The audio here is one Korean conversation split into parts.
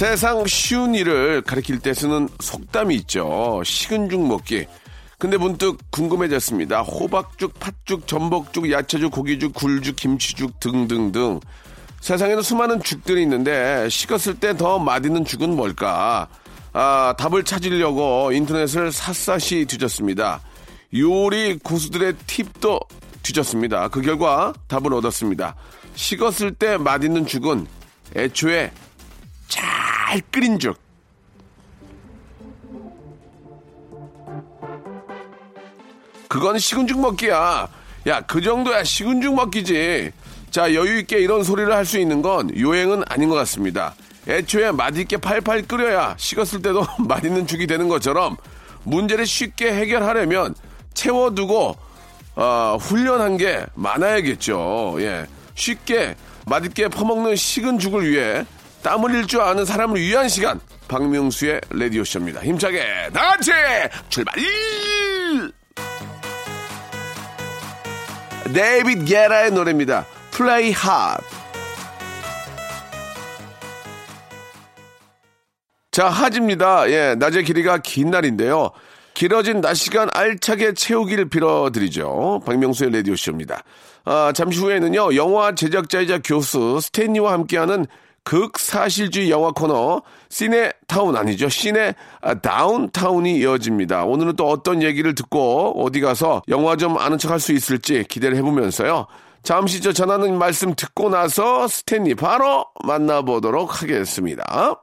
세상 쉬운 일을 가리킬 때 쓰는 속담이 있죠 식은 죽 먹기 근데 문득 궁금해졌습니다 호박죽 팥죽 전복죽 야채죽 고기죽 굴죽 김치죽 등등등 세상에는 수많은 죽들이 있는데 식었을 때 더 맛있는 죽은 뭘까? 아, 답을 찾으려고 인터넷을 샅샅이 뒤졌습니다. 요리 고수들의 팁도 뒤졌습니다. 그 결과 답을 얻었습니다. 식었을 때 맛있는 죽은 애초에 잘 끓인 죽. 그건 식은 죽 먹기야. 야, 그 정도야 식은 죽 먹기지. 자, 여유있게 이런 소리를 할 수 있는 건 요행은 아닌 것 같습니다. 애초에 맛있게 팔팔 끓여야 식었을 때도 맛있는 죽이 되는 것처럼 문제를 쉽게 해결하려면 채워두고, 어, 훈련한 게 많아야겠죠. 예. 쉽게 맛있게 퍼먹는 식은 죽을 위해 땀 흘릴 줄 아는 사람을 위한 시간. 박명수의 라디오쇼입니다. 힘차게 다 같이 출발! 데이빗 게라의 노래입니다. 플레이 핫. 자, 하지입니다. 예, 낮의 길이가 긴 날인데요. 길어진 낮 시간 알차게 채우기를 빌어드리죠. 박명수의 라디오쇼입니다. 아, 잠시 후에는요, 영화 제작자이자 교수 스탠리와 함께하는 극사실주의 영화 코너 시네 타운 아니죠 시네 아, 다운타운이 이어집니다. 오늘은 또 어떤 얘기를 듣고 어디 가서 영화 좀 아는 척 할 수 있을지 기대를 해보면서요. 잠시 저 전하는 말씀 듣고 나서 스탠리 바로 만나보도록 하겠습니다.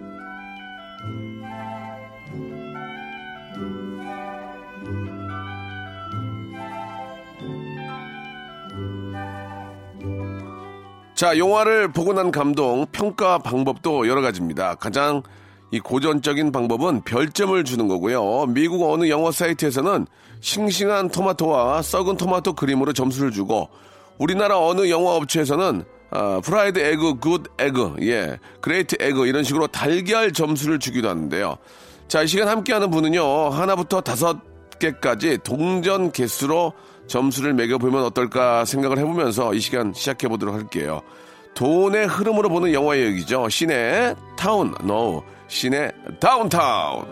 자, 영화를 보고 난 감동, 평가 방법도 여러 가지입니다. 가장 이 고전적인 방법은 별점을 주는 거고요. 미국 어느 영어 사이트에서는 싱싱한 토마토와 썩은 토마토 그림으로 점수를 주고, 우리나라 어느 영화 업체에서는 아, fried egg, good egg, 예, great egg 이런 식으로 달걀 점수를 주기도 하는데요. 자, 이 시간 함께하는 분은요, 하나부터 다섯 개까지 동전 개수로 점수를 매겨보면 어떨까 생각을 해보면서 이 시간 시작해 보도록 할게요. 돈의 흐름으로 보는 영화의 얘기죠. 시내 타운, no, 시내 다운타운.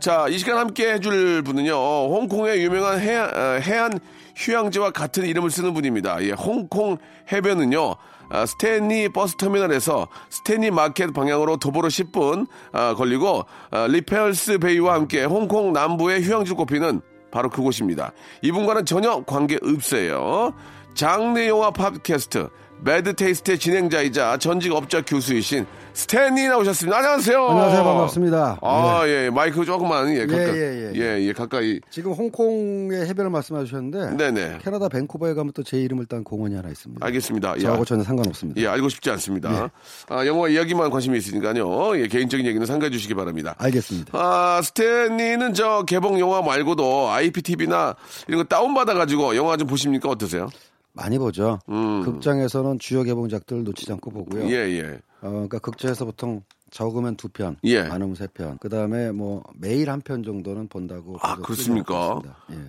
자, 이 시간 함께 해줄 분은요, 홍콩의 유명한 해안, 어, 해안 휴양지와 같은 이름을 쓰는 분입니다. 예, 홍콩 해변은요, 아, 스탠리 버스터미널에서 스탠리 마켓 방향으로 도보로 10분 아, 걸리고 아, 리펄스 베이와 함께 홍콩 남부의 휴양지로 꼽히는 바로 그곳입니다. 이분과는 전혀 관계 없어요. 장르 영화 팟캐스트 매드 테이스트의 진행자이자 전직 업자 교수이신 스탠리 나오셨습니다. 안녕하세요. 안녕하세요. 반갑습니다. 아, 예, 마이크 조금만, 예, 가까이. 예, 예. 예, 예, 가까이. 지금 홍콩의 해변을 말씀해 주셨는데 네네. 캐나다 밴쿠버에 가면 또 제 이름을 딴 공원이 하나 있습니다. 알겠습니다. 예. 저하고 전혀 상관없습니다. 예, 알고 싶지 않습니다. 네. 아, 영화 이야기만 관심이 있으니까요. 예, 개인적인 얘기는 상가해 주시기 바랍니다. 알겠습니다. 아, 스탠리는 저 개봉 영화 말고도 IPTV나 이런 거 다운받아가지고 영화 좀 보십니까? 어떠세요? 많이 보죠. 음. 극장에서는 주요 개봉작들 놓치지 않고 보고요. 예, 예. 어, 그러니까 극장에서 보통 적으면 두 편, 예. 많으면 세 편. 그 다음에 뭐 매일 한 편 정도는 본다고. 아, 그렇습니까?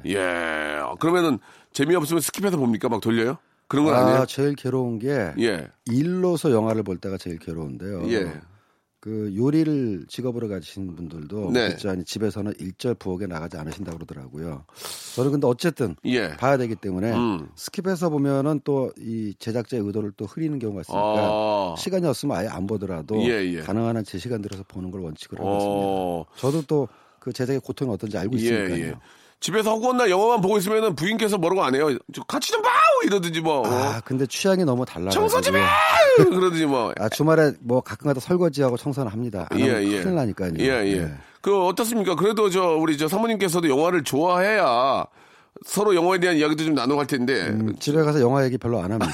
예. 예. 그러면은 재미없으면 스킵해서 봅니까? 막 돌려요? 그런 건 아, 아니에요? 제일 괴로운 게 예. 일로서 영화를 볼 때가 제일 괴로운데요. 예. 그 요리를 직업으로 가지신 분들도 네. 있지 집에서는 일절 부엌에 나가지 않으신다고 그러더라고요. 저는 근데 어쨌든 예. 봐야 되기 때문에 음. 스킵해서 보면은 또 이 제작자의 의도를 또 흐리는 경우가 있으니까 아. 시간이 없으면 아예 안 보더라도 예, 예. 가능한 한 제 시간 들어서 보는 걸 원칙으로 하고 있습니다. 어. 저도 또 그 제작의 고통이 어떤지 알고 예, 있으니까요. 예. 집에서 허구한 날 영화만 보고 있으면은 부인께서 뭐라고 안 해요. 저 같이 좀 봐! 이러든지 뭐. 아 근데 취향이 너무 달라요. 청소 좀 해! 그러든지 뭐. 아 주말에 뭐 가끔가다 설거지하고 청소는 합니다. 안 예, 예. 큰일 나니까요. 예, 예. 네. 그 어떻습니까? 그래도 저 우리 저 사모님께서도 영화를 좋아해야 서로 영화에 대한 이야기도 좀할 텐데. 음, 집에 가서 영화 얘기 별로 안 합니다.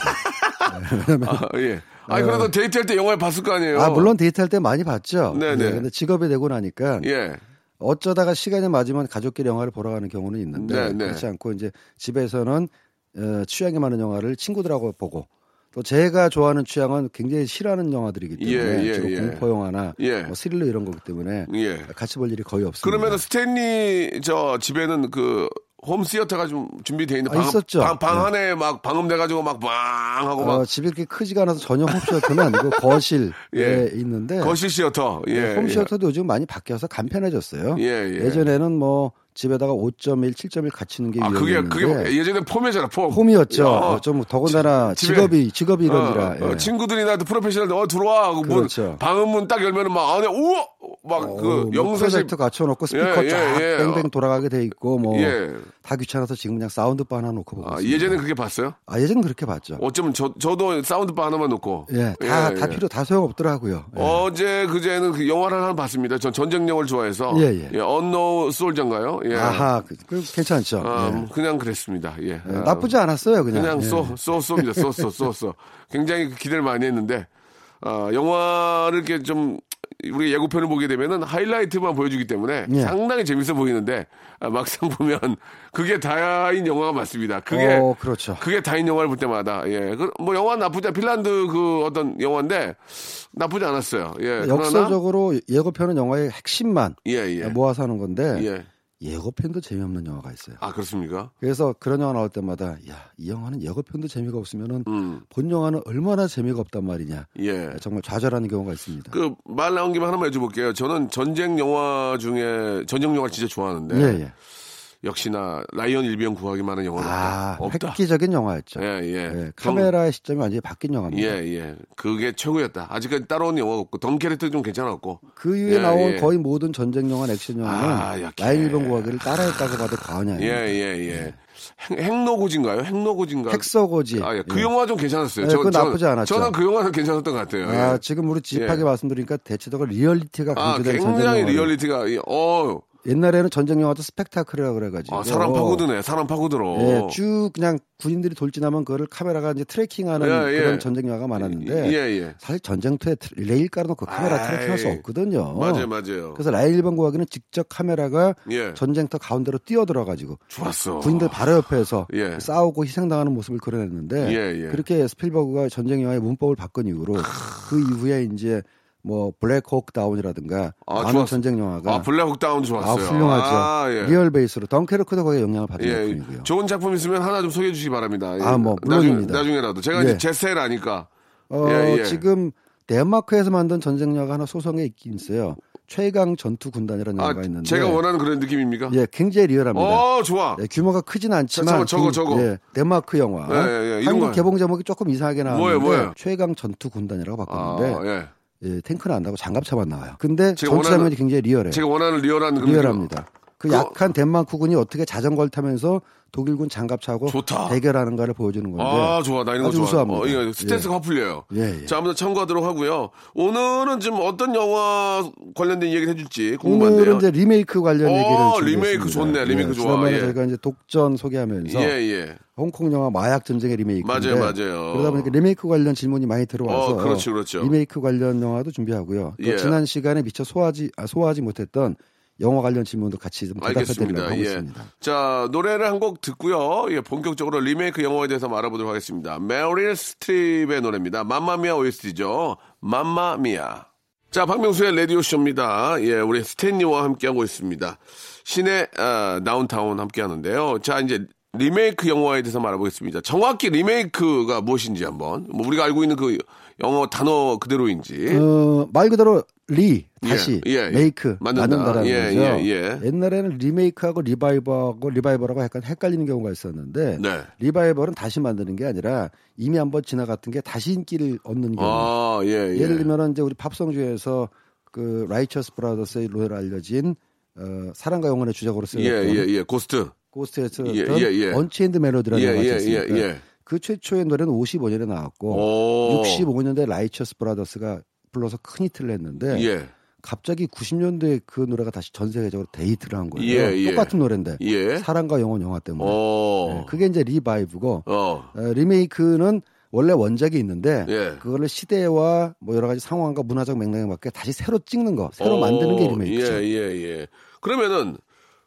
네, 왜냐면 아, 예. 아니 그래도 데이트할 때 영화를 봤을 거 아니에요. 아 물론 데이트할 때 많이 봤죠. 네네. 네, 근데 직업이 되고 나니까 예. 어쩌다가 시간이 맞으면 가족끼리 영화를 보러 가는 경우는 있는데 네, 네. 그렇지 않고 이제 집에서는 어, 취향이 많은 영화를 친구들하고 보고 또 제가 좋아하는 취향은 굉장히 싫어하는 영화들이기 때문에 예, 예, 주로 예. 공포 영화나 예. 뭐 스릴러 이런 거기 때문에 예. 같이 볼 일이 거의 없습니다. 그러면은 스탠리 저 집에는 그 홈시어터가 좀 준비되어 있는 아, 방, 있었죠. 방, 방 네. 안에 막 방음돼가지고 막 빵 하고 막 어, 집이 그렇게 크지가 않아서 전용 홈시어터는 아니고 거실에 예. 있는데 거실 시어터. 예. 홈시어터도 요즘 많이 바뀌어서 간편해졌어요. 예, 예. 예전에는 뭐 집에다가 5.1, 7.1 갖추는 게 아 그게 그게 예전에 폼이잖아 폼. 폼이었죠. 어. 좀 더군다나 집에- 직업이 직업이 이런지라. 어, 어, 예. 친구들이나 또 프로페셔널 어 들어와 하고 문 그렇죠. 방음문 딱 열면은 막 안에 우와 막 어, 그뭐 영사실 프로젝터 갖춰놓고 스피커 예, 쫙 예, 예. 뱅뱅 돌아가게 돼 있고 뭐다 예. 귀찮아서 지금 그냥 사운드바 하나 놓고 보고 아. 예전에 그게 봤어요? 아 예전엔 그렇게 봤죠. 어쩌면 저 저도 사운드바 하나만 놓고 예, 다, 예, 다 예. 필요 다 소용 없더라고요. 예. 어제 그제는 그 영화를 하나 봤습니다. 전 전쟁 영화를 좋아해서 예, 예. 언노 솔전가요? 예. 아하, 그, 그 괜찮죠. 아, 예. 그냥 그랬습니다. 예. 예, 아, 나쁘지 않았어요, 그냥. 그냥 예. 쏘, 쏘, 쏘입니다. 쏘, 쏘, 쏘, 쏘. 굉장히 그 기대를 많이 했는데, 아, 영화를 이렇게 좀, 우리 예고편을 보게 되면은 하이라이트만 보여주기 때문에 예. 상당히 재밌어 보이는데, 아, 막상 보면 그게 다인 영화가 맞습니다. 그게, 어, 그렇죠. 그게 다인 영화를 볼 때마다, 예. 그, 뭐 영화 나쁘지, 않- 핀란드 그 어떤 영화인데, 나쁘지 않았어요. 예. 그러나, 역사적으로 예고편은 영화의 핵심만 예, 예. 모아서 하는 건데 예. 예고편도 재미없는 영화가 있어요. 아, 그렇습니까? 그래서 그런 영화 나올 때마다 야, 이 영화는 예고편도 재미가 없으면은 음, 본 영화는 얼마나 재미가 없단 말이냐. 예. 정말 좌절하는 경우가 있습니다. 그 말 나온 김에 하나만 여쭤볼게요. 저는 전쟁 영화 중에 전쟁 영화 진짜 좋아하는데 예, 예. 역시나 라이언 일병 구하기만한 영화는 아, 없다. 획기적인 영화였죠. 예, 예. 예, 카메라의 시점이 완전히 바뀐 영화입니다. 예, 예. 그게 최고였다. 아직까지 따라온 영화가 없고 덩케르크 좀 괜찮았고. 그 이후에 예, 나온 예. 거의 모든 전쟁 영화, 액션 영화는 아. 라이언 일병 구하기를 따라했다고 봐도 과언이 예, 아닙니다. 예, 예. 핵, 핵노고지인가요? 핵노고지인가? 핵소고지. 아, 예. 그 예. 영화 좀 괜찮았어요. 예, 그건 나쁘지 않았죠. 저는 그 영화는 괜찮았던 것 같아요. 아, 예. 지금 우리 집하게 예. 말씀드리니까 대체적으로 리얼리티가 아, 강조된 전쟁 굉장히. 리얼리티가, 이- 어, 옛날에는 전쟁 영화도 스펙타클이라 그래가지고. 아, 사람 파고드네. 사람 파고들어. 예, 쭉 그냥 군인들이 돌진하면 그거를 카메라가 이제 tracking하는 예, 예. 그런 전쟁 영화가 많았는데 예, 예. 사실 전쟁터에 트- 레일 깔아놓고 카메라 아이, tracking할 수 없거든요. 맞아요, 맞아요. 그래서 라이언 일병 구하기는 직접 카메라가 예. 전쟁터 가운데로 뛰어들어가가지고 좋았어. 군인들 바로 옆에서 예. 싸우고 희생당하는 모습을 그려냈는데 예, 예. 그렇게 스필버그가 전쟁 영화의 문법을 바꾼 이후로 그 이후에 이제 뭐 블랙호크 다운이라든가 아, 많은. 전쟁 영화가 아, 블랙호크 다운 아, 좋았어요. 훌륭하죠. 아, 예. real 베이스로 덩케르크도 거기에 영향을 받은 예, 작품이고요. 좋은 작품 있으면 하나 좀 소개해 주시기 바랍니다. 예. 아, 뭐, 물론입니다. 나중, 나중에라도. 제가 예. 이제 제 스타일 아니까. 어, 예, 예. 지금 덴마크에서 만든 전쟁 영화가 하나 소송에 있긴 있어요. 최강 전투 군단이라는 아, 영화가 있는데 제가 원하는 그런 느낌입니까? 예, 굉장히 리얼합니다. 어, 좋아. 예, 규모가 크진 않지만 저거, 저거, 저거. 예, 덴마크 영화. 예, 예, 예, 한국 거. 개봉 제목이 조금 이상하게 나왔는데 뭐예요, 뭐예요? 최강 전투 군단이라고 아, 바꿨는데 예. 예, 탱크는 안 나고 장갑차만 나와요. 근데 전투 원하는- 장면이 굉장히 리얼해요. 제가 원하는 리얼한 그런 리얼합니다. 그 약한 덴마크군이 어떻게 자전거를 타면서 독일군 장갑차하고 좋다. 대결하는가를 보여주는 건데 아, 좋아. 나 이런 거 좋아. 우수합니다. 어, 이거 스트레스가 확 풀려요. 예, 예. 자, 아무튼 참고하도록 하고요. 오늘은 지금 어떤 영화 관련된 얘기를 해줄지 궁금한데요. 오늘은 이제 리메이크 관련 어, 얘기를. 리메이크 좋네. 리메이크 좋아. 지난번에 예. 저희가 이제 독전 소개하면서 예, 예. 홍콩 영화 마약 전쟁의 리메이크인데 맞아요, 맞아요. 그러다 보니까 리메이크 관련 질문이 많이 들어와서 어, 그렇죠, 그렇죠. 리메이크 관련 영화도 준비하고요. 또 예. 지난 시간에 미처 소화하지 아, 소화하지 못했던 영화 관련 질문도 같이 좀 대답해드리려고 알겠습니다. 하고 예. 있습니다. 자, 노래를 한 곡 듣고요. 예, 본격적으로 리메이크 영화에 대해서 한번 알아보도록 하겠습니다. 메릴 스트립의 노래입니다. 맘마미아 OST죠. 맘마미아. 자, 박명수의 라디오쇼입니다. 예, 우리 스탠리와 함께하고 있습니다. 시네, 아, 다운타운 함께 하는데요. 자, 이제 리메이크 영화에 대해서 알아보겠습니다. 정확히 리메이크가 무엇인지 한번. 뭐 우리가 알고 있는 그 영어 단어 그대로인지. 어, 말 그대로 re 다시 예, 예. make 만든다. 만든다라는 예, 거죠. 예, 예. 옛날에는 리메이크하고 리바이벌하고 리바이벌하고 약간 헷갈리는 경우가 있었는데 네. 리바이벌은 다시 만드는 게 아니라 이미 한번 지나갔던 게 다시 인기를 얻는 경우. 아, 예, 예. 예를 들면은 이제 우리 팝송 중에서 그 라이처스 브라더스의 노래로 알려진 어, 사랑과 영혼의 주제곡으로 쓰였던 예, 예, 예. Ghost. Ghost에서 예, 예, 예. Unchained Melody라는 예, 영화가 예? 예, 예. 그 최초의 노래는 55년에 나왔고 오. 65년대 라이처스 브라더스가 불러서 큰 히트를 했는데 예. 갑자기 90년대에 그 노래가 다시 전 세계적으로 히트를 한 거예요. 예, 예. 똑같은 노래인데 예. 사랑과 영혼 영화 때문에 어. 네, 그게 이제 리바이벌이고 어. 어, 리메이크는 원래 원작이 있는데 예. 그거를 시대와 뭐 여러 가지 상황과 문화적 맥락에 맞게 다시 새로 찍는 거, 새로 만드는 게 어, 리메이크죠. 예, 예, 예. 그러면은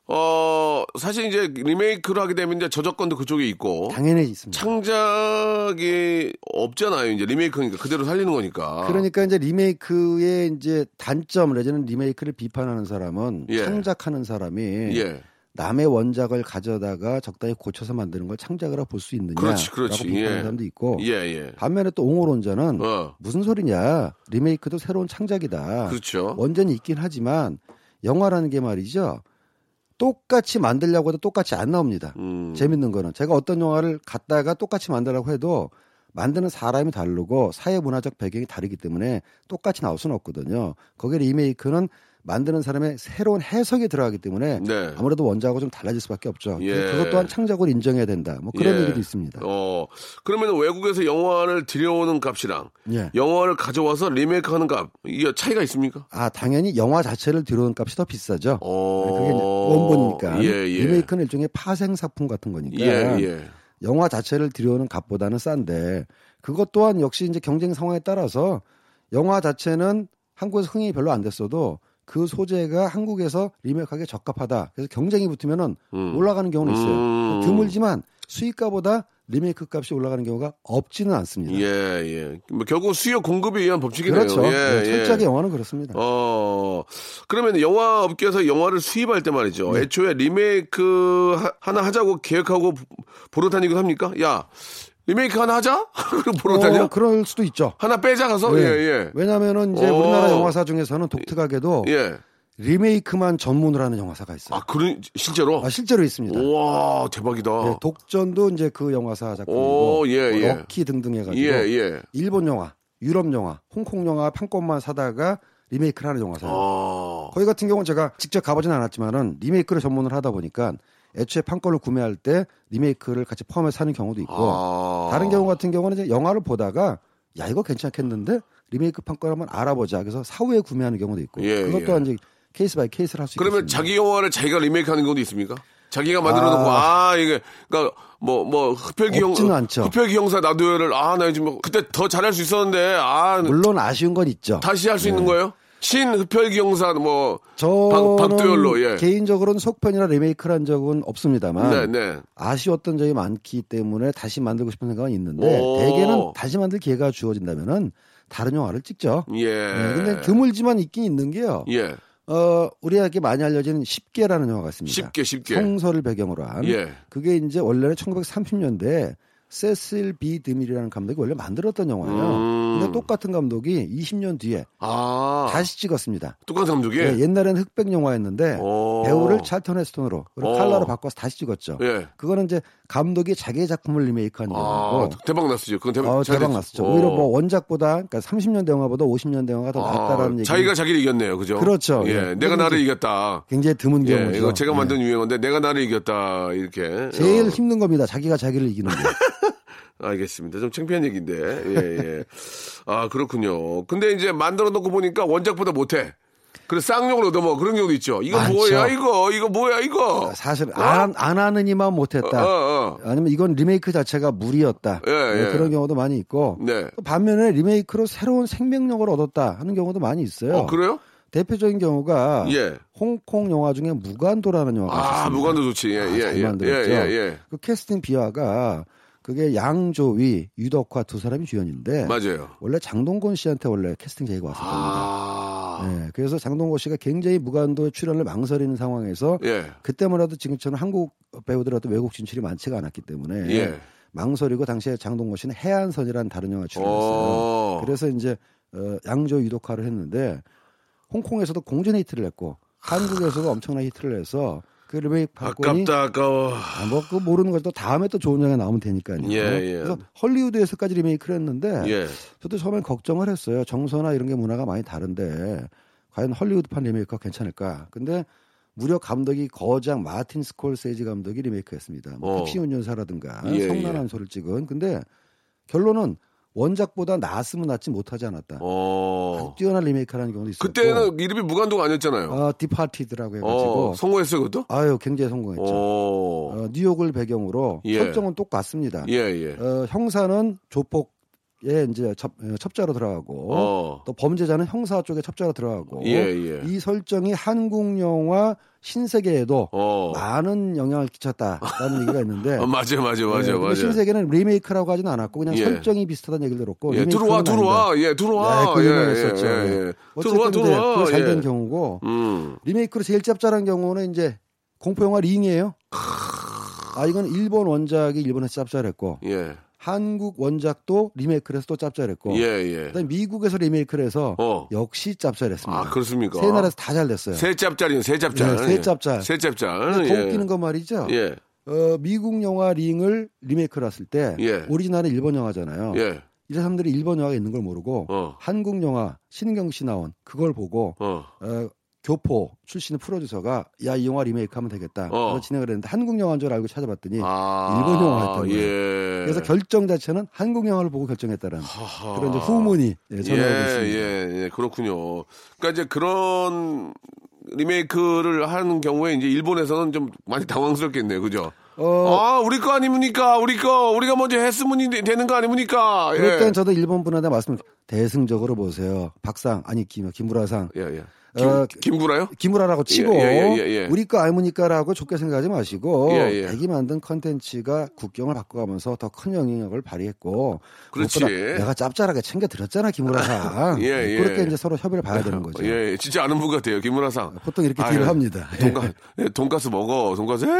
어, 사실 이제 리메이크를 하게 되면 이제 저작권도 그쪽에 있고 당연히 있습니다. 창작이 없잖아요. 이제 리메이크니까 그대로 살리는 거니까. 그러니까 이제 리메이크의 이제 단점, 내지는 리메이크를 비판하는 사람은 예. 창작하는 사람이 예. 남의 원작을 가져다가 적당히 고쳐서 만드는 걸 창작이라고 볼수 있느냐라고 그렇지, 그렇지. 비판하는 예. 사람도 있고 예, 예. 반면에 또 옹호론자는 어. 무슨 소리냐 리메이크도 새로운 창작이다. 그렇죠. 원전이 있긴 하지만 영화라는 게 말이죠. 똑같이 만들려고 해도 똑같이 안 나옵니다. 음. 재밌는 거는 제가 어떤 영화를 갖다가 똑같이 만들라고 해도 만드는 사람이 다르고 사회 문화적 배경이 다르기 때문에 똑같이 나올 수는 없거든요. 거기에 리메이크는 만드는 사람의 새로운 해석이 들어가기 때문에 네. 아무래도 원작하고 좀 달라질 수밖에 없죠. 예. 그것 또한 창작으로 인정해야 된다. 뭐 그런 예. 얘기도 있습니다. 어. 그러면 외국에서 영화를 들여오는 값이랑 예. 영화를 가져와서 리메이크하는 값 이게 차이가 있습니까? 아 당연히 영화 자체를 들여오는 값이 더 비싸죠. 어. 그게 이제 원본이니까 예, 예. 리메이크는 일종의 파생 작품 같은 거니까 예, 예. 영화 자체를 들여오는 값보다는 싼데 그것 또한 역시 이제 경쟁 상황에 따라서 영화 자체는 한국에서 흥행이 별로 안 됐어도 그 소재가 한국에서 리메이크하기 적합하다. 그래서 경쟁이 붙으면은 음. 올라가는 경우는 있어요. 음. 드물지만 수익가보다 리메이크 값이 올라가는 경우가 없지는 않습니다. 예, 예. 뭐 결국 수요 공급에 의한 법칙이네요. 그렇죠. 예, 네, 예. 철저하게 영화는 그렇습니다. 어, 그러면 영화 업계에서 영화를 수입할 때 말이죠. 네. 애초에 리메이크 하- 하나 하자고 계획하고 보러 다니기도 합니까? 야, 리메이크 하나 하자? 그럼 보러 다녀? 어, 그럴 수도 있죠. 하나 빼자 가서? 네. 예, 예. 왜냐하면은 이제 어. 우리나라 영화사 중에서는 독특하게도 예. 리메이크만 전문으로 하는 영화사가 있어요. 아, 그런, 실제로? 아, 실제로 있습니다. 우와, 대박이다. 예, 독전도 이제 그 영화사 작품이고 오, 예, 뭐 예. 럭키 등등 해 가지고 예, 예. 일본 영화, 유럽 영화, 홍콩 영화 판권만 사다가 리메이크를 하는 영화사예요. 아, 거기 같은 경우는 제가 직접 가보진 않았지만은 리메이크를 전문으로 하다 보니까 애초에 판권을 구매할 때 리메이크를 같이 포함해서 사는 경우도 있고 아. 다른 경우 같은 경우는 이제 영화를 보다가 야 이거 괜찮겠는데 리메이크 판권 한번 알아보자 그래서 사후에 구매하는 경우도 있고 예, 그것 예. 또한 이제 case by case를 할 수 있습니다. 그러면 자기 영화를 자기가 리메이크 하는 경우도 있습니까? 자기가 만들어 놓고, 아, 이게, 그니까, 뭐, 뭐, 흡혈귀 형, 없지는 않죠. 흡혈귀 형사 나도요를, 아, 나 요즘 뭐 그때 더 잘할 수 있었는데, 아, 물론 아쉬운 건 있죠. 다시 할수 있는 거예요? 신 흡혈귀 형사, 뭐, 저는 박, 박도열로, 예. 개인적으로는 속편이나 리메이크를 한 적은 없습니다만 네, 네. 아쉬웠던 점이 많기 때문에 다시 만들고 싶은 생각은 있는데 오. 대개는 다시 만들 기회가 주어진다면은 다른 영화를 찍죠. 예. 네, 근데 드물지만 있긴 있는 게요. 예. 어, 우리에게 많이 알려진 쉽게라는 영화가 있습니다. 쉽게, 쉽게. 성서를 배경으로 한. 예. 그게 이제 원래는 1930년대에 세실 비 드밀이라는 감독이 원래 만들었던 영화예요. 음. 근데 똑같은 감독이 20년 뒤에 아. 다시 찍었습니다. 똑같은 감독이? 예, 옛날에는 흑백 영화였는데 오. 배우를 찰턴 헤스톤으로 그리고 오. 칼라로 바꿔서 다시 찍었죠. 예. 그거는 이제 감독이 자기의 작품을 리메이크한 아, 영화고 대박 났었죠. 그건 대박, 어, 잘 대박 됐- 났었죠. 오. 오히려 뭐 원작보다 그러니까 30년대 영화보다 50년대 영화가 더 낫다라는 아, 얘기. 자기가 자기를 이겼네요. 그죠? 그렇죠. 예. 예. 내가 나를 이겼다. 굉장히 드문 예. 경우죠. 이거 제가 예. 만든 유행어인데 내가 나를 이겼다. 이렇게. 제일 어. 힘든 겁니다. 자기가 자기를 이기는 게. 알겠습니다. 좀 창피한 얘기인데. 예, 예. 아, 그렇군요. 근데 이제 만들어 놓고 보니까 원작보다 못해. 그래서 쌍욕을 얻어먹어. 그런 경우도 있죠. 이거 많죠. 뭐야, 이거? 이거 뭐야, 이거? 사실 안, 안 하는 이만 못했다. 어, 어. 아니면 이건 리메이크 자체가 무리였다. 예, 네, 예. 그런 경우도 많이 있고. 네. 또 반면에 리메이크로 새로운 생명력을 얻었다 하는 경우도 많이 있어요. 어, 그래요? 대표적인 경우가 예. 홍콩 영화 중에 무간도라는 영화가 아, 있습니다. 무관도 좋지. 예, 아, 예, 잘 예. 만들었죠. 예, 예, 예. 그 캐스팅 비화가 그게 양조위, 유덕화 두 사람이 주연인데 맞아요. 원래 장동건 씨한테 원래 캐스팅 제의가 왔었답니다. 아. 네, 그래서 장동건 씨가 굉장히 무간도 출연을 망설이는 상황에서 예. 그때만 해도 지금처럼 한국 배우들의 어떤 외국 진출이 많지가 않았기 때문에 예. 망설이고 당시에 장동건 씨는 해안선이라는 다른 영화 출연했어요. 어. 그래서 이제 어, 양조 유독화를 했는데 홍콩에서도 공전 히트를 했고 한국에서도 엄청난 히트를 해서 그 리메이크 판권이 아깝다 아까워. 아, 뭐그 모르는 거죠. 다음에 또 좋은 영화 나오면 되니까요. 예, 예. 그래서 헐리우드에서까지 리메이크를 했는데 예. 저도 처음엔 걱정을 했어요. 정서나 이런 게 문화가 많이 다른데 과연 헐리우드판 리메이크가 괜찮을까? 근데 무려 감독이 거장 마틴 스콜세지 감독이 리메이크했습니다. 뭐 어. 택시 운전사라든가 예, 성난한 소를 찍은. 근데 결론은 원작보다 나았으면 낫지 못하지 않았다. 어. 뛰어난 리메이크라는 경우도 있었고. 그때는 이름이 무간도 아니었잖아요. 어, Departed라고 해가지고 어, 성공했어요, 그것도? 아유 굉장히 성공했죠. 어. 어, 뉴욕을 배경으로 예. 설정은 똑같습니다. 예, 예. 어, 형사는 조폭 에 이제 첩, 어, 첩자로 들어가고 어. 또 범죄자는 형사 쪽에 첩자로 들어가고 예, 예. 이 설정이 한국 영화 신세계에도 어. 많은 영향을 끼쳤다라는 얘기가 있는데 어, 맞아요, 맞아요, 네, 맞아요, 근데 맞아요. 신세계는 리메이크라고 하지는 않았고 그냥 예. 설정이 비슷하다는 얘기를 들었고 예, 들어와. 들어와, 예, 들어와. 네, 그 예, 유명했었죠. 예, 예, 예. 어쨌든 들어와, 들어와. 잘된 예. 경우고 음. 리메이크로 제일 짭짤한 경우는 이제 공포 영화 링이에요. 아 이건 일본 원작이 일본에서 짭짤했고 예, 한국 원작도 리메이크를 해서 또 짭짤했고 예, 예. 그다음에 미국에서 리메이크를 해서 어. 역시 짭짤했습니다. 아, 그렇습니까? 세 나라에서 다 잘 됐어요. 세 짭짤이요, 세 짭짤. 네, 세 짭짤. 세 짭짤. 더 예. 웃기는 건 말이죠. 예, 어, 미국 영화 링을 리메이크를 했을 때 예. 오리지널은 일본 영화잖아요. 예, 이 사람들이 일본 영화가 있는 걸 모르고 어. 한국 영화 신경 씨 나온 그걸 보고 어. 어, 교포 출신의 프로듀서가 야 이 영화 리메이크하면 되겠다. 어. 그래서 진행을 했는데 한국 영화인 줄 알고 찾아봤더니 아. 일본 영화였던 거예요. 예. 그래서 결정 자체는 한국 영화를 보고 결정했다는 하하. 그런 후문이 예, 예, 전해오고 있습니다. 예, 예, 그렇군요. 그러니까 이제 그런 리메이크를 하는 경우에 이제 일본에서는 좀 많이 당황스럽겠네요, 그죠? 어, 아, 우리 거 아닙니까? 우리 거, 우리가 먼저 했으면 이- 되는 거 아닙니까? 예. 땐 저도 일본 분한테 말씀 대승적으로 보세요. 박상 아니 김 김구라상 예, 예. 김, 어, 김구라요? 김구라라고 치고 예, 예, 예, 예. 우리 거 아닙니까라고 좋게 생각하지 마시고 예, 예. 자기 만든 컨텐츠가 국경을 바꿔가면서 더 큰 영향력을 발휘했고 그렇지. 내가 짭짤하게 챙겨 드렸잖아 김구라상 예, 예. 그렇게 이제 서로 협의를 봐야 되는 거죠. 예, 예, 진짜 아는 분 같아요, 김구라상. 보통 이렇게 딜을 합니다. 돈가, 예, 돈가스 먹어, 돈가스.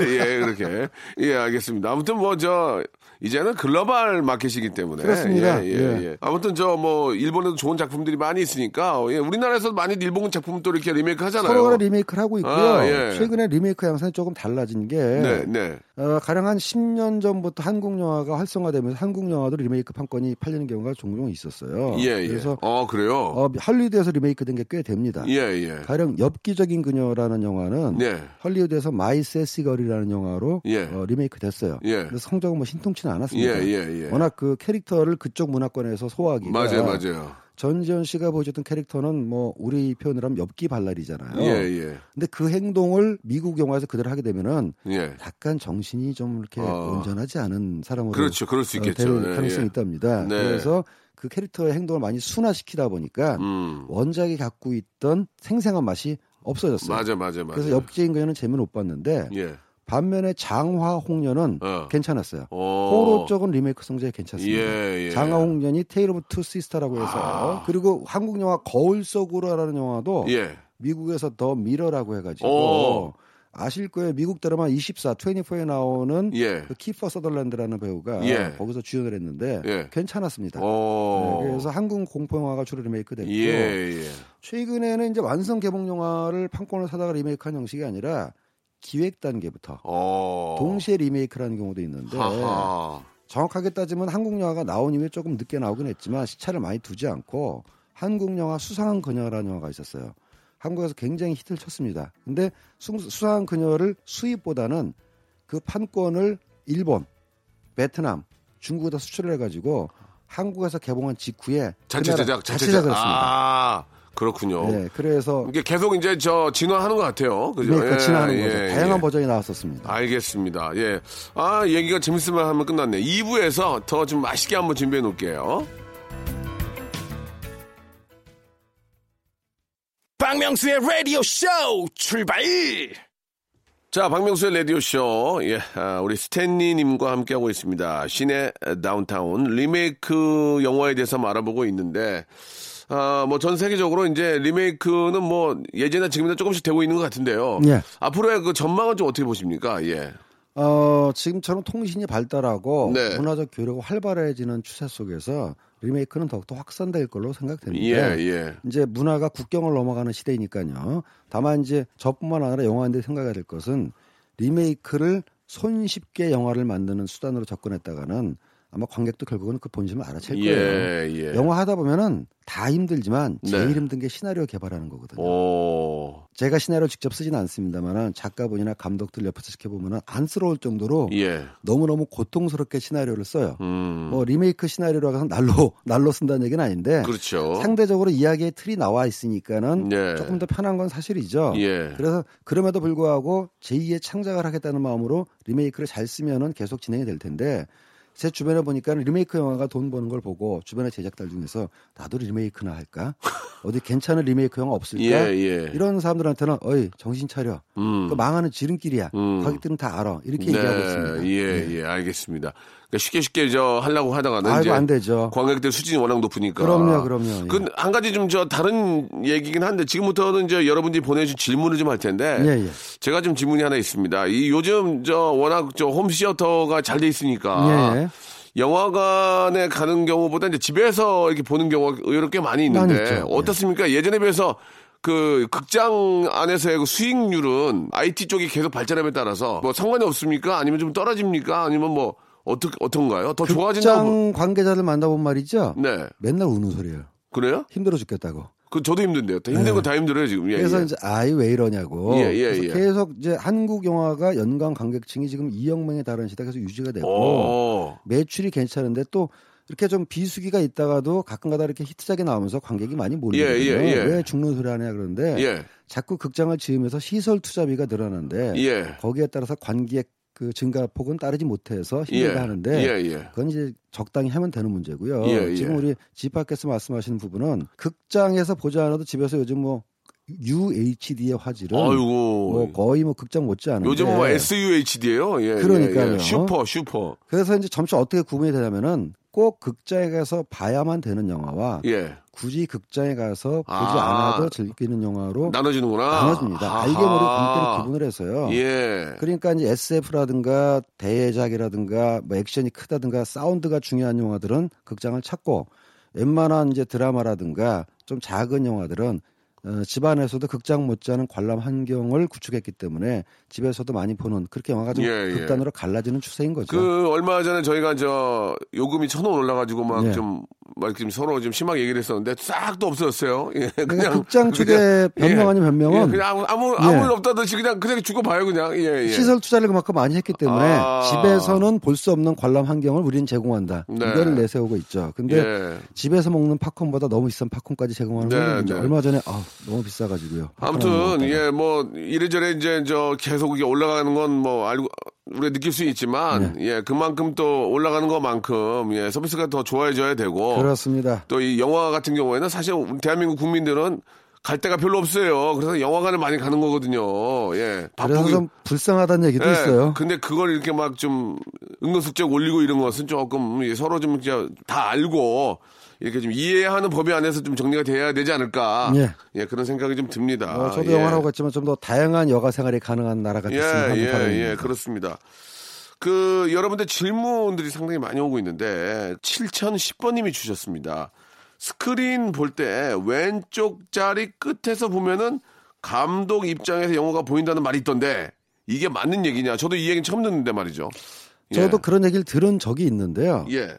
예, 그렇게. 예, 알겠습니다. 아무튼 뭐, 저, 이제는 글로벌 마켓이기 때문에. 그렇습니다. 예, 예, 예. 예. 아무튼 저, 뭐, 일본에도 좋은 작품들이 많이 있으니까, 예, 우리나라에서도 많이 일본 작품 또 이렇게 리메이크 하잖아요. 서로가 리메이크를 하고 있고요. 아, 예. 최근에 리메이크 양상이 조금 달라진 게 네, 네. 어, 가령 한 10년 전부터 한국 영화가 활성화되면서 한국 영화도 리메이크 판권이 팔리는 경우가 종종 있었어요. 예, 예. 그래서 어, 그래요? 어, 할리우드에서 리메이크된 게 꽤 됩니다. 예, 예. 가령 엽기적인 그녀라는 영화는 네. 헐리우드에서 My Sassy Girl이라는 영화로 예. 어, 리메이크 됐어요. 예. 그래서 성적은 뭐 신통치는 예, 않았습니다. 예, 예. 워낙 그 캐릭터를 그쪽 문화권에서 소화하기가 맞아요, 맞아요. 전지현 씨가 보여줬던 캐릭터는 뭐 우리 표현으로 하면 엽기 발랄이잖아요. 예, 예. 근데 그 행동을 미국 영화에서 그대로 하게 되면은 예. 약간 정신이 좀 이렇게 어. 온전하지 않은 사람으로 그렇죠. 그럴 수 어, 있겠죠. 될 예, 가능성이 예. 있답니다. 네. 그래서 그 캐릭터의 행동을 많이 순화시키다 보니까 음. 원작이 갖고 있던 생생한 맛이 없어졌어요. 맞아, 맞아, 맞아. 그래서 엽기적인 그녀는 재미는 못 봤는데 예. 반면에 장화홍련은 어. 괜찮았어요. 어. 호로 쪽은 리메이크 성적이 괜찮습니다. 예, 예. 장화홍련이 Tale of Two Sister라고 해서 그리고 한국 영화 거울 속으로라는 영화도 예. 미국에서 The Mirror라고 해가지고 오. 아실 거예요. 미국 드라마 24, 24에 나오는 예. 그 키퍼 서덜랜드라는 배우가 예. 거기서 주연을 했는데 예. 괜찮았습니다. 어. 네, 그래서 한국 공포 영화가 주로 리메이크 됐고 예, 예. 최근에는 이제 완성 개봉 영화를 판권을 사다가 리메이크한 형식이 아니라 기획 단계부터 어. 동시에 리메이크라는 경우도 있는데 하하. 정확하게 따지면 한국 영화가 나온 이후에 조금 늦게 나오긴 했지만 시차를 많이 두지 않고 한국 영화 수상한 그녀라는 영화가 있었어요. 한국에서 굉장히 히트를 쳤습니다. 근데 수- 수상한 그녀를 수입보다는 그 판권을 일본, 베트남, 중국에다 수출을 해가지고 한국에서 개봉한 직후에 자체 제작, 자체 자체 제작. 제작을 했습니다. 아, 그렇군요. 네, 그래서 이게 계속 이제 저 진화하는 것 같아요. 그죠? 예, 진화하는 예, 거죠. 예. 다양한 버전이 나왔었습니다. 알겠습니다. 예. 아, 얘기가 재밌으면 하면 끝났네. 2부에서 더 좀 맛있게 한번 준비해 놓을게요. 박명수의 라디오 쇼 출발! 자, 박명수의 라디오쇼. 예, 아, 우리 스탠리님과 함께하고 있습니다. 시내 다운타운 리메이크 영화에 대해서 한번 알아보고 있는데, 아, 뭐 전 세계적으로 이제 리메이크는 뭐 예전이나 지금이나 조금씩 되고 있는 것 같은데요. 예. 앞으로의 그 전망은 좀 어떻게 보십니까? 예. 어, 지금처럼 통신이 발달하고 네. 문화적 교류가 활발해지는 추세 속에서 리메이크는 더욱더 확산될 걸로 생각됩니다. 예, 예. 이제 문화가 국경을 넘어가는 시대이니까요. 다만 이제 저뿐만 아니라 영화인들이 생각해야 될 것은 리메이크를 손쉽게 영화를 만드는 수단으로 접근했다가는 아마 관객도 결국은 그 본심을 알아챌 거예요. 예, 예. 영화 하다 보면은 다 힘들지만 제일 네. 힘든 게 시나리오 개발하는 거거든요. 오, 제가 시나리오 직접 쓰지는 않습니다만은 작가분이나 감독들 옆에서 지켜보면은 안쓰러울 정도로 예. 너무너무 고통스럽게 시나리오를 써요. 음. 뭐 리메이크 시나리오라고 해서 날로 날로 쓴다는 얘기는 아닌데 그렇죠. 상대적으로 이야기의 틀이 나와 있으니까는 예. 조금 더 편한 건 사실이죠. 예. 그래서 그럼에도 불구하고 제2의 창작을 하겠다는 마음으로 리메이크를 잘 쓰면은 계속 진행이 될 텐데 제 주변에 보니까 리메이크 영화가 돈 버는 걸 보고 주변의 제작들 중에서 나도 리메이크나 할까? 어디 괜찮은 리메이크 영화 없을까? 예, 예. 이런 사람들한테는 어이 정신 차려. 음. 그 망하는 지름길이야. 음. 가족들은 다 알아. 이렇게 얘기하고 있습니다. 네. 예, 예, 알겠습니다. 그러니까 쉽게 쉽게 저 하려고 하다가는 아이고 이제 안 되죠. 관객들 수준이 워낙 높으니까. 그럼요, 그럼요. 예. 그한 가지 좀 저 다른 얘기긴 한데 지금부터는 이제 여러분들이 보내주신 질문을 좀 할 텐데 예, 예. 제가 좀 질문이 하나 있습니다. 이 요즘 저 워낙 저 홈시어터가 잘 돼 있으니까 예, 예. 영화관에 가는 경우보다 이제 집에서 이렇게 보는 경우가 의외로 꽤 많이 있는데 많이. 예. 어떻습니까? 예전에 비해서 그 극장 안에서의 그 수익률은 IT 쪽이 계속 발전함에 따라서 뭐 상관이 없습니까? 아니면 좀 떨어집니까? 아니면 뭐 어떻게 어떤가요? 더 좋아진다고? 극장 관계자들 만나본 말이죠. 네. 맨날 우는 소리예요. 그래요? 힘들어 죽겠다고. 그 저도 힘든데요. 더 힘든 네. 건다 힘들어요 지금. 예, 그래서 예. 이제 아이 왜 이러냐고. 예, 예, 예. 계속 이제 한국 영화가 연간 관객층이 지금 2억 명에 달하는 시대가 계속 유지가 되고 오. 매출이 괜찮은데 또 이렇게 좀 비수기가 있다가도 가끔가다 이렇게 히트작이 나오면서 관객이 많이 몰리거든요. 예, 예, 예. 왜 죽는 소리 하냐 그러는데 예. 자꾸 극장을 지으면서 시설 투자비가 늘어나는데 예. 거기에 따라서 관객 그 증가폭은 따르지 못해서 예. 힘들다 하는데 예, 예. 그건 이제 적당히 하면 되는 문제고요. 예, 예. 지금 우리 집합께서 말씀하시는 부분은 극장에서 보지 않아도 집에서 요즘 뭐 UHD의 화질은 아이고. 뭐 거의 뭐 극장 못지 않은데 요즘 뭐 SUHD예요. 예, 그러니까요. 예, 예. 슈퍼 슈퍼. 그래서 이제 점차 어떻게 구분이 되냐면은 꼭 극장에 가서 봐야만 되는 영화와 예. 굳이 극장에 가서 보지 아. 않아도 즐기는 영화로 나눠지는구나. 나눠집니다. 알게 모르게 관계를 구분을 해서요. 예. 그러니까 이제 SF라든가 대작이라든가 뭐 액션이 크다든가 사운드가 중요한 영화들은 극장을 찾고 웬만한 이제 드라마라든가 좀 작은 영화들은 어, 집안에서도 극장 못지않은 관람 환경을 구축했기 때문에 집에서도 많이 보는 그렇게 영화가 좀 예, 예. 극단으로 갈라지는 추세인 거죠. 그 얼마 전에 저희가 저 요금이 천 원 올라가지고 막 예. 좀막좀 서로 좀 심하게 얘기를 했었는데 싹 또 없어졌어요. 예, 그러니까 극장 쪽에 그냥, 변명 아닌 변명은 예, 그냥 아무 아무 아무 일 없다듯이 그냥 그냥 주고 봐요 그냥. 예, 예. 시설 투자를 그만큼 많이 했기 때문에 아. 집에서는 볼 수 없는 관람 환경을 우리는 제공한다. 네. 이걸 내세우고 있죠. 근데 예. 집에서 먹는 팝콘보다 너무 비싼 팝콘까지 제공하는 네, 네. 얼마 전에 아, 너무 비싸가지고요. 아무튼 예 뭐 이래저래 이제 저 계속 이게 올라가는 건 뭐 알고 우리가 느낄 수 있지만 네. 예 그만큼 또 올라가는 것만큼 예 서비스가 더 좋아져야 되고 그렇습니다. 또 이 영화 같은 경우에는 사실 대한민국 국민들은 갈 데가 별로 없어요. 그래서 영화관을 많이 가는 거거든요. 예. 그래서 바쁘게- 좀 불쌍하다는 얘기도 예, 있어요. 근데 그걸 이렇게 막 좀 은근슬쩍 올리고 이런 것은 조금 예, 서로 좀 다 알고 이렇게 좀 이해하는 법이 안에서 좀 정리가 돼야 되지 않을까. 예. 그런 생각이 좀 듭니다. 어, 저도 예. 영화라고 갔지만 좀 더 다양한 여가 생활이 가능한 나라가 예, 됐으면 하는 예, 바람입니다. 예, 그렇습니다. 그 여러분들 질문들이 상당히 많이 오고 있는데 7010번님이 주셨습니다. 스크린 볼 때 왼쪽 자리 끝에서 보면은 감독 입장에서 영화가 보인다는 말이 있던데 이게 맞는 얘기냐? 저도 이 얘기는 처음 듣는데 말이죠. 예. 저도 그런 얘기를 들은 적이 있는데요. 예,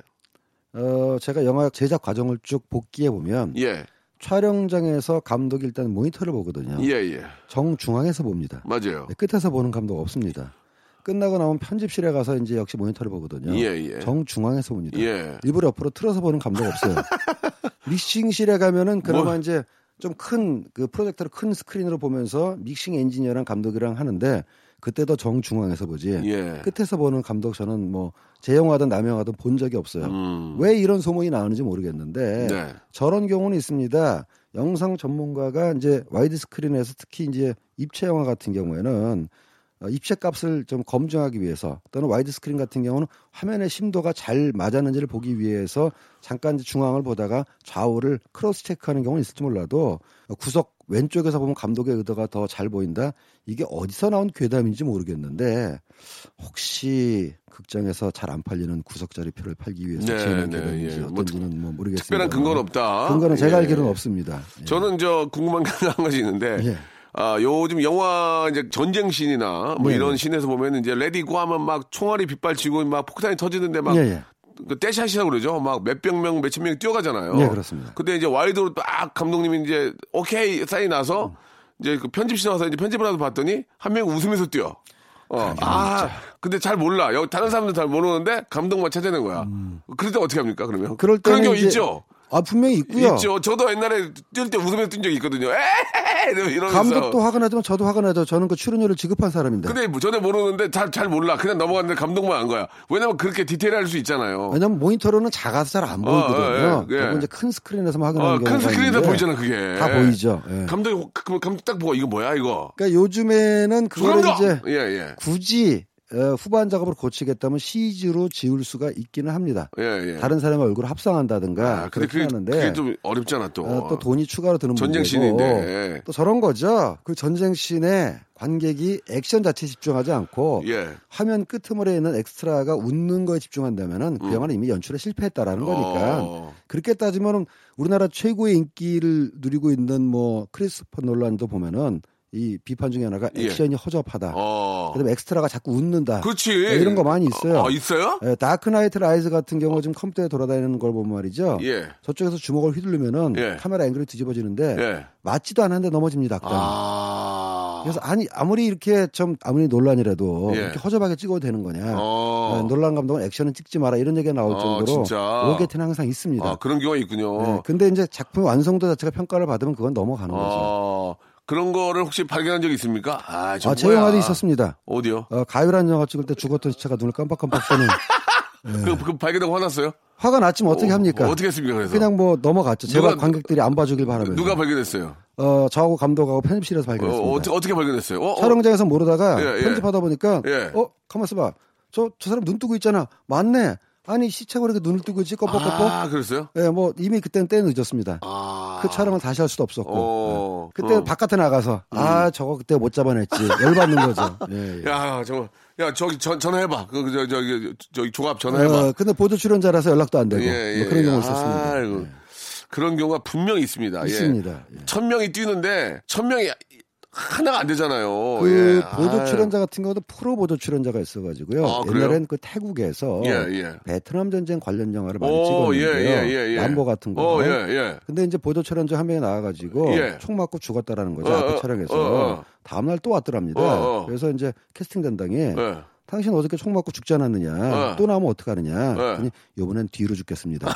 어, 제가 영화 제작 과정을 쭉 복기해 보면 예, 촬영장에서 감독이 일단 모니터를 보거든요. 예, 예, 정중앙에서 봅니다. 맞아요. 네, 끝에서 보는 감독 없습니다. 끝나고 나면 편집실에 가서 이제 역시 모니터를 보거든요. 예, 예. 정중앙에서 봅니다. 예. 일부러 옆으로 틀어서 보는 감독 없어요. 믹싱실에 가면은 그나마 뭐. 이제 좀 큰 그 프로젝터를 큰 스크린으로 보면서 믹싱 엔지니어랑 감독이랑 하는데 그때도 정중앙에서 보지. 예. 끝에서 보는 감독 저는 뭐 제 영화든 남의 영화든 본 적이 없어요. 음. 왜 이런 소문이 나오는지 모르겠는데 네. 저런 경우는 있습니다. 영상 전문가가 이제 와이드 스크린에서 특히 이제 입체 영화 같은 경우에는 어, 입체 값을 좀 검증하기 위해서 또는 와이드 스크린 같은 경우는 화면의 심도가 잘 맞았는지를 보기 위해서 잠깐 중앙을 보다가 좌우를 cross check하는 경우는 있을지 몰라도 구석 왼쪽에서 보면 감독의 의도가 더 잘 보인다. 이게 어디서 나온 괴담인지 모르겠는데 혹시 극장에서 잘 안 팔리는 구석 자리 표를 팔기 위해서 네, 지은 네, 괴담인지 예. 뭐 어떤지는 뭐 모르겠습니다. 특별한 근거는 없다. 근거는 제가 예. 알기로는 없습니다. 예. 저는 저 궁금한 게 한 가지 있는데 예. 아 요즘 영화 이제 전쟁 씬이나 뭐 네. 이런 씬에서 보면 이제 ready go 하면 막 총알이 빗발치고 막 폭탄이 터지는데 막 예, 예. 그 떼샷이라고 그러죠. 막 몇백 명, 몇천 명이 뛰어가잖아요. 네, 그렇습니다. 근데 이제 와이드로 딱 감독님이 이제 오케이 사인 나서 이제 그 편집실 와서 이제 편집을 하서 봤더니 한명 웃으면서 뛰어. 어. 아, 근데 잘 몰라. 여기 다른 사람들 잘 모르는데 감독만 찾아낸 거야. 그럴 때 어떻게 합니까, 그러면? 음. 그럴 그런 때는 경우 이제- 있죠? 아 분명히 있고요. 있죠. 저도 옛날에 뛸 때 웃으면서 뛴 적이 있거든요. 이러면서. 감독도 화가 나지만 저도 화가 나죠. 저는 그 출연료를 지급한 사람인데. 근데 뭐 전혀 모르는데 잘, 잘 몰라. 그냥 넘어갔는데 감독만 안 거야. 왜냐면 그렇게 디테일할 수 있잖아요. 왜냐면 모니터로는 작아서 잘 안 보이거든요. 어, 예, 예. 이제 큰 스크린에서만 어, 확인하는 경우가 큰 스크린에서 보이잖아, 그게. 다 보이죠. 예. 감독이, 혹- 그 감독 딱 보고 이거 뭐야, 이거. 그러니까 요즘에는 감독! 이제 예, 예. 굳이 어, 후반 작업으로 고치겠다면 CG로 지울 수가 있기는 합니다. 예, 예. 다른 사람의 얼굴을 합성한다든가 아, 그렇게 그게, 하는데 그게 좀 어렵잖아, 또. 어, 또 돈이 추가로 드는 전쟁 씬인데. 또 저런 거죠. 그 전쟁 씬에 관객이 액션 자체에 집중하지 않고 예. 화면 끄트머리에 있는 엑스트라가 웃는 거에 집중한다면은 그 영화는 이미 연출에 실패했다라는 거니까 음. 어. 그렇게 따지면은 우리나라 최고의 인기를 누리고 있는 뭐 크리스토퍼 놀란도 보면은 이 비판 중에 하나가 예. 액션이 허접하다. 어. 그다음에 엑스트라가 자꾸 웃는다. 그렇지. 네, 이런 거 많이 있어요. 아, 있어요? 예, Dark Knight Rises 같은 경우 지금 컴퓨터에 돌아다니는 걸 보면 말이죠. 예. 저쪽에서 주먹을 휘두르면은 예. 카메라 앵글이 뒤집어지는데 예. 맞지도 않았는데 넘어집니다. 아. 그래서 아니 아무리 이렇게 좀 아무리 놀란이라도 예. 이렇게 허접하게 찍어도 되는 거냐. 어. 네, 놀란 감독은 액션은 찍지 마라 이런 얘기가 나올 아, 정도로? 옥에 티는 항상 있습니다. 아, 그런 경우가 있군요. 네, 근데 이제 작품의 완성도 자체가 평가를 받으면 그건 넘어가는 거죠. 어, 그런 거를 혹시 발견한 적 있습니까? 아, 저 아, 제. 영화도 있었습니다. 어디요? 어, 가요란 영화 찍을 때 죽었던 시체가 눈을 깜빡깜빡 뜨는 그, 그 발견하고 화났어요? 화가 났지만 어떻게 합니까? 어, 어떻게 했습니까, 그래서? 그냥 뭐 넘어갔죠. 제발 누가- 관객들이 안 봐주길 바라면서. 누가 발견했어요? 어, 저하고 감독하고 편집실에서 어, 발견했습니다. 어떻게, 어떻게 발견했어요? 어, 어, 촬영장에서 모르다가 예, 예. 편집하다 보니까 예. 어 가만 있어 봐 저 저 사람 눈 뜨고 있잖아 맞네 아니 시체가 이렇게 눈을 뜨고 있지 껌뻑껌뻑 아, 그랬어요? 예, 뭐 이미 그때는 때 늦었습니다 아. 그 촬영을 다시 할 수도 없었고 어, 예. 그때 어. 음. 바깥에 나가서 아 저거 그때 못 잡아냈지 열받는 거죠 예, 예. 야, 저, 야, 저기 전, 전화해봐. 그, 저, 저기, 저기 조합 전화해봐. 어, 근데 보조 출연자라서 연락도 안 되고 예, 뭐 그런 경우 아, 있었습니다 아이고. 예. 그런 경우가 분명히 있습니다. 예. 있습니다 예. 천 명이 뛰는데, 천 명이 하나가 안 되잖아요. 그 예. 보조 아유. 출연자 같은 경우도 프로 보조 출연자가 있어가지고요. 아? 옛날엔 그 태국에서 예, 예. 베트남 전쟁 관련 영화를 많이 오, 예, 찍었는데요. 예, 예, 예. 같은 거. 예. 근데 이제 보조 촬영자 한 명이 나와가지고 예. 총 맞고 죽었다라는 거죠. 어, 앞에 어, 촬영에서. 어, 어. 다음날 또 왔더랍니다. 어, 어. 그래서 이제 캐스팅 예. 당신 어저께 총 맞고 죽지 않았느냐. 어. 또 나오면 어떡하느냐. 어. 그랬더니 이번엔 뒤로 죽겠습니다.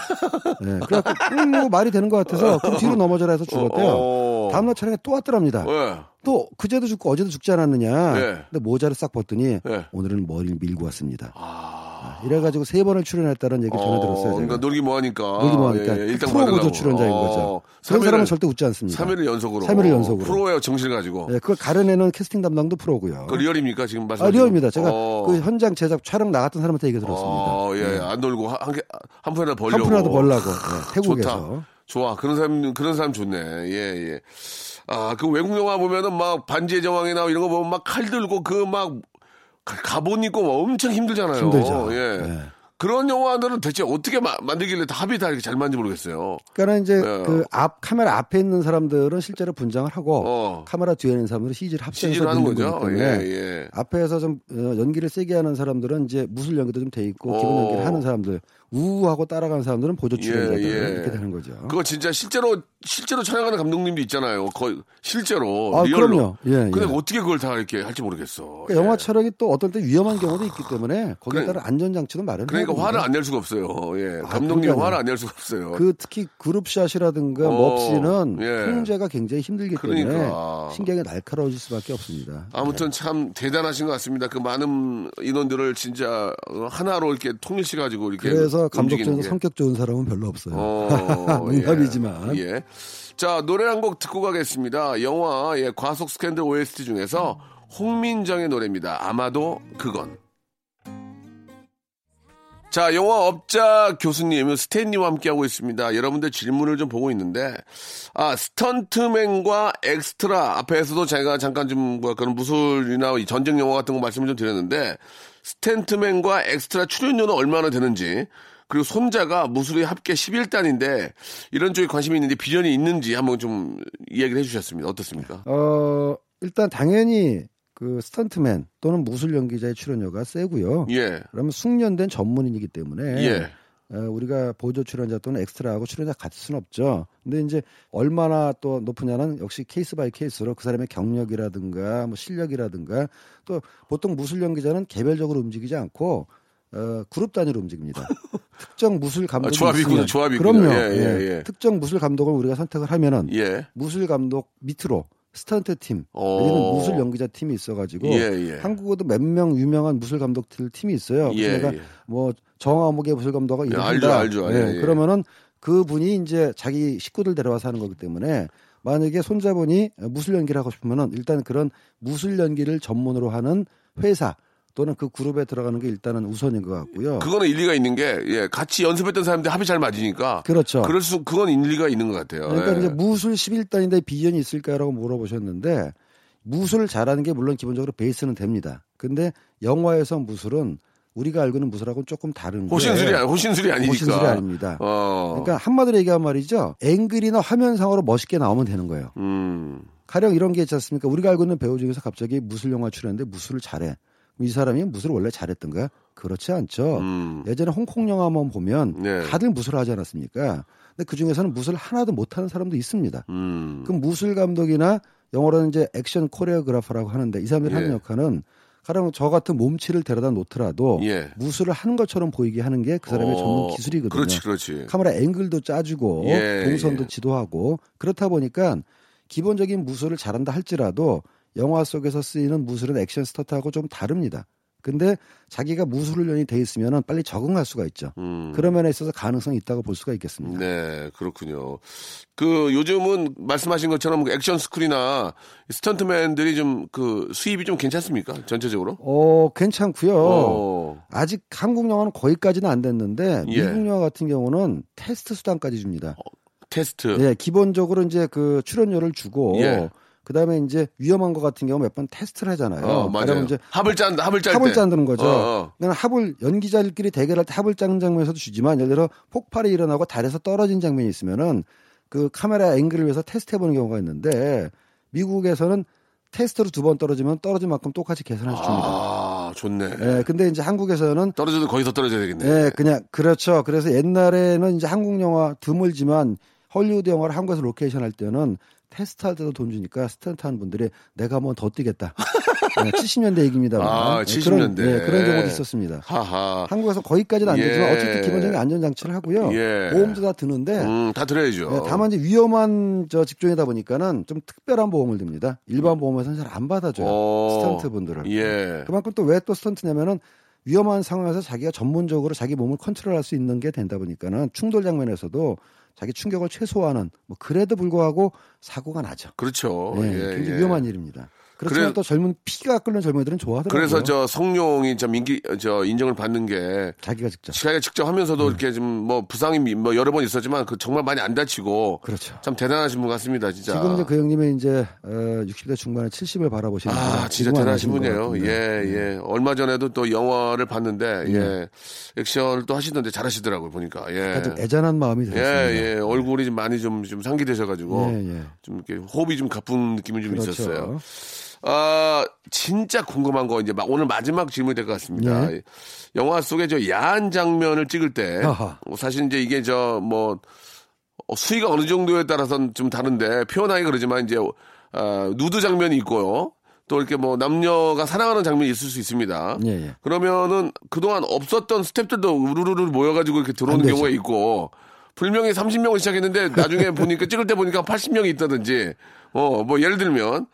네, 그래갖고 음, 뭐 말이 되는 것 같아서 그럼 뒤로 넘어져라 해서 죽었대요. 어. 다음날 촬영에 또 왔더랍니다. 예. 또 그제도 죽고 어제도 죽지 않았느냐. 예. 근데 모자를 싹 벗더니 예. 오늘은 머리를 밀고 왔습니다. 아. 이래가지고 세 번을 출연했다는 얘기 전해 들었어요. 제가. 그러니까 놀기 뭐하니까. 놀기 뭐하니까 예, 예. 일단 프로. 보조 출연자인 어. 거죠. 그런 3일을, 사람은 절대 웃지 않습니다. 3일을 연속으로. 3일을 연속으로. 프로의 정신을 가지고. 네, 그걸 가려내는 캐스팅 담당도 프로고요. 그 리얼입니까? 지금 말씀 아, 리얼입니다. 제가 어. 그 현장 제작 촬영 나갔던 사람한테 얘기 들었습니다. 어, 예, 예. 안 놀고 한, 한, 개- 한 푼이라도 벌려고. 한 푼이라도 벌라고 네, 태국에서. 좋다. 좋아. 그런 사람, 그런 사람 좋네. 예, 예. 아, 그 외국 영화 보면은 막 반지의 제왕이나 이런 거 보면 막 칼 들고 그 막 가본 막 엄청 힘들잖아요. 힘들죠. 예. 네. 그런 영화들은 대체 어떻게 마- 만들길래 다 합이 다 이렇게 잘 맞는지 모르겠어요. 그러니까 이제 네. 그앞 카메라 앞에 있는 사람들은 실제로 분장을 하고 어. 카메라 뒤에 있는 사람들은 CG를 CG를 하는 거죠. 거기 예, 때문에 예. 앞에서 좀 어, 연기를 세게 하는 사람들은 이제 무술 연기도 좀 돼 있고 기본 어. 연기를 하는 사람들 우우하고 따라가는 사람들은 보조 출연자들 예, 예. 이렇게 되는 거죠. 그거 진짜 실제로 실제로 촬영하는 감독님도 있잖아요. 거의 실제로 아, 리얼로. 그럼요. 예, 근데 예. 어떻게 그걸 다 이렇게 할지 모르겠어. 그러니까 영화 촬영이 또 어떨 때 위험한 경우도 있기 때문에 거기에 그래- 따른 안전장치도 마련해야 그러니까. 화를 안 낼 수가 없어요. 예. 아, 감독님. 화를 안 낼 수가 없어요. 그 특히 그룹샷이라든가 어, 멉시는 예. 통제가 굉장히 힘들기 그러니까. 때문에 신경이 날카로워질 수밖에 없습니다. 아무튼 참 대단하신 것 같습니다. 그 많은 인원들을 진짜 어, 하나로 이렇게 통일시 가지고 이렇게 그래서 감독 움직이는 중에서 게. 성격 좋은 사람은 별로 없어요. 어, 농담이지만. 예. 예. 자 노래 한 곡 듣고 가겠습니다. 영화 예, 과속 스캔들 OST 중에서 홍민정의 노래입니다. 아마도 그건. 자, 영화 업자 교수님, 스탠리와 함께하고 있습니다. 여러분들 질문을 좀 보고 있는데, 아, 스턴트맨과 엑스트라 앞에서도 제가 잠깐 좀, 뭐, 그런 무술이나 이 전쟁 영화 같은 거 말씀을 좀 드렸는데, 스턴트맨과 엑스트라 출연료는 얼마나 되는지, 그리고 손자가 무술의 합계 11단인데, 이런 쪽에 관심이 있는데 비전이 있는지 한번 좀 이야기를 해주셨습니다. 어떻습니까? 어, 일단 당연히 그 스턴트맨 또는 무술 연기자의 출연료가 세고요. 예. 그러면 숙련된 전문인이기 때문에 예. 어, 우리가 보조 출연자 또는 엑스트라하고 출연자 같을 수는 없죠. 근데 이제 얼마나 또 높으냐는 역시 case by case로 그 사람의 경력이라든가 뭐 실력이라든가 또 보통 무술 연기자는 개별적으로 움직이지 않고 어, 그룹 단위로 움직입니다. 특정 무술 감독이 아, 조합이군요, 조합이군요. 그럼요. 예, 예, 예. 특정 무술 감독을 우리가 선택을 하면은 예. 무술 감독 밑으로 스턴트 팀, 어. 여기는 무술 연기자 팀이 있어가지고 예, 예. 한국어도 몇 명 유명한 무술 감독들 팀이 있어요. 그래서 예, 내가 예. 뭐 정화목의 무술 감독가 예, 이런다. 알죠, 알죠. 예, 예. 그러면은 그 분이 이제 자기 식구들 데려와서 하는 거기 때문에 만약에 손자분이 무술 연기를 하고 싶으면은 일단 그런 무술 연기를 전문으로 하는 회사 또는 그 그룹에 들어가는 게 일단은 우선인 것 같고요. 그거는 일리가 있는 게, 예, 같이 연습했던 사람들 합이 잘 맞으니까. 그렇죠. 그럴 수, 그건 일리가 있는 것 같아요. 그러니까 예. 이제 무술 11단인데 비전이 있을까라고 물어보셨는데 무술을 잘하는 게 물론 기본적으로 베이스는 됩니다. 근데 영화에서 무술은 우리가 알고 있는 무술하고는 조금 다른 게 호신술이, 아니- 호신술이 아니니까. 호신술이 아닙니다. 어. 그러니까 한마디로 얘기하면 말이죠. 앵글이나 화면상으로 멋있게 나오면 되는 거예요. 음. 가령 이런 게 있지 않습니까? 우리가 알고 있는 배우 중에서 갑자기 무술 영화 출연했는데 무술을 잘해. 이 사람이 무술을 원래 잘했던가? 그렇지 않죠. 음. 예전에 홍콩 영화만 보면 네. 다들 무술을 하지 않았습니까? 근데 그 중에서는 무술을 하나도 못하는 사람도 있습니다. 음. 그 무술 감독이나 영어로는 이제 action choreographer라고 하는데 이 사람들이 하는 예. 역할은 가령 저 같은 몸치를 데려다 놓더라도 예. 무술을 하는 것처럼 보이게 하는 게 그 사람의 어, 전문 기술이거든요. 그렇지, 그렇지. 카메라 앵글도 짜주고 예, 동선도 예. 지도하고 그렇다 보니까 기본적인 무술을 잘한다 할지라도 영화 속에서 쓰이는 무술은 액션 스타트하고 좀 다릅니다. 근데 자기가 무술 훈련이 돼 있으면 빨리 적응할 수가 있죠. 음. 그런 면에 있어서 가능성이 있다고 볼 수가 있겠습니다. 네, 그렇군요. 그 요즘은 말씀하신 것처럼 그 액션 스쿨이나 스턴트맨들이 좀 그 수입이 좀 괜찮습니까? 전체적으로? 어, 괜찮고요. 어. 아직 한국 영화는 거기까지는 안 됐는데 예. 미국 영화 같은 경우는 테스트 수당까지 줍니다. 테스트. 예, 기본적으로 이제 그 출연료를 주고 예. 그다음에 이제 위험한 거 같은 경우 몇 번 테스트를 하잖아요. 어, 맞아요. 이제 합을 짠, 합을 짤 합을 때. 짠드는 거죠. 어, 어. 그러니까 합을 연기자들끼리 대결할 때 합을 짠 장면에서도 주지만 예를 들어 폭발이 일어나고 달에서 떨어진 장면이 있으면은 그 카메라 앵글을 위해서 테스트 해보는 경우가 있는데 미국에서는 테스트로 두 번 떨어지면 떨어진 만큼 똑같이 계산해 줍니다. 아, 좋네. 예, 근데 이제 한국에서는 떨어져도 거기서 떨어져야 되겠네. 예, 그냥 그렇죠. 그래서 옛날에는 이제 한국 영화 드물지만 헐리우드 영화를 한국에서 로케이션 할 때는 테스트 할 때도 돈 주니까 스턴트 하는 분들이 내가 한번 더 뛰겠다. 네, 70년대 얘기입니다. 아, 예, 70년대. 그런, 예, 그런 경우도 있었습니다. 하하. 한국에서 거기까지는 안 예. 되지만 어쨌든 기본적인 안전장치를 하고요. 예. 보험도 다 드는데 음, 다 들어야죠. 예, 다만 이제 위험한 저 직종이다 보니까는 좀 특별한 보험을 듭니다. 일반 보험에서는 잘 안 받아줘요. 어. 스턴트 분들을. 예. 그만큼 또왜또 스턴트냐면은 위험한 상황에서 자기가 전문적으로 자기 몸을 컨트롤할 수 있는 게 된다 보니까는 충돌 장면에서도 자기 충격을 최소화하는 뭐 그래도 불구하고 사고가 나죠. 그렇죠. 예, 예, 굉장히 예. 위험한 일입니다. 그렇지만 그래- 또 젊은 피가 끓는 젊은이들은 좋아하더라고요. 그래서 저 성룡이 좀 인기, 저 인정을 받는 게 자기가 직접 자기가 직접 하면서도 이렇게 좀 뭐 부상이 미- 뭐 여러 번 있었지만 그 정말 많이 안 다치고 그렇죠. 참 대단하신 분 같습니다, 진짜. 지금 이제 그 형님이 이제 어, 60대 중반에 70을 바라보시는 아, 진짜 대단하신 분이에요. 예, 예. 얼마 전에도 또 영화를 봤는데, 네. 예. 액션을 또 하시던데 잘하시더라고요, 보니까. 예. 좀 애잔한 마음이 예, 들었습니다. 예. 얼굴이 좀 많이 좀, 좀 상기되셔 가지고. 예, 예. 좀 이렇게 호흡이 좀 가쁜 느낌이 좀 그렇죠. 있었어요. 아, 진짜 궁금한 거 이제 마- 오늘 마지막 질문이 될 것 같습니다. 예. 영화 속에 저 야한 장면을 찍을 때 아하. 어, 사실 이제 이게 저뭐 수위가 어느 정도에 따라서는 좀 다른데 표현하기 그러지만 이제 아, 누드 장면이 있고요. 또 이렇게 뭐 남녀가 사랑하는 장면이 있을 수 있습니다. 예, 예. 그러면은 그동안 없었던 스탭들도 우르르르 모여가지고 이렇게 들어오는. 경우가 있고 분명히 30명을 시작했는데 나중에 보니까 찍을 때 보니까 80명이 있다든지 어 뭐 예를 들면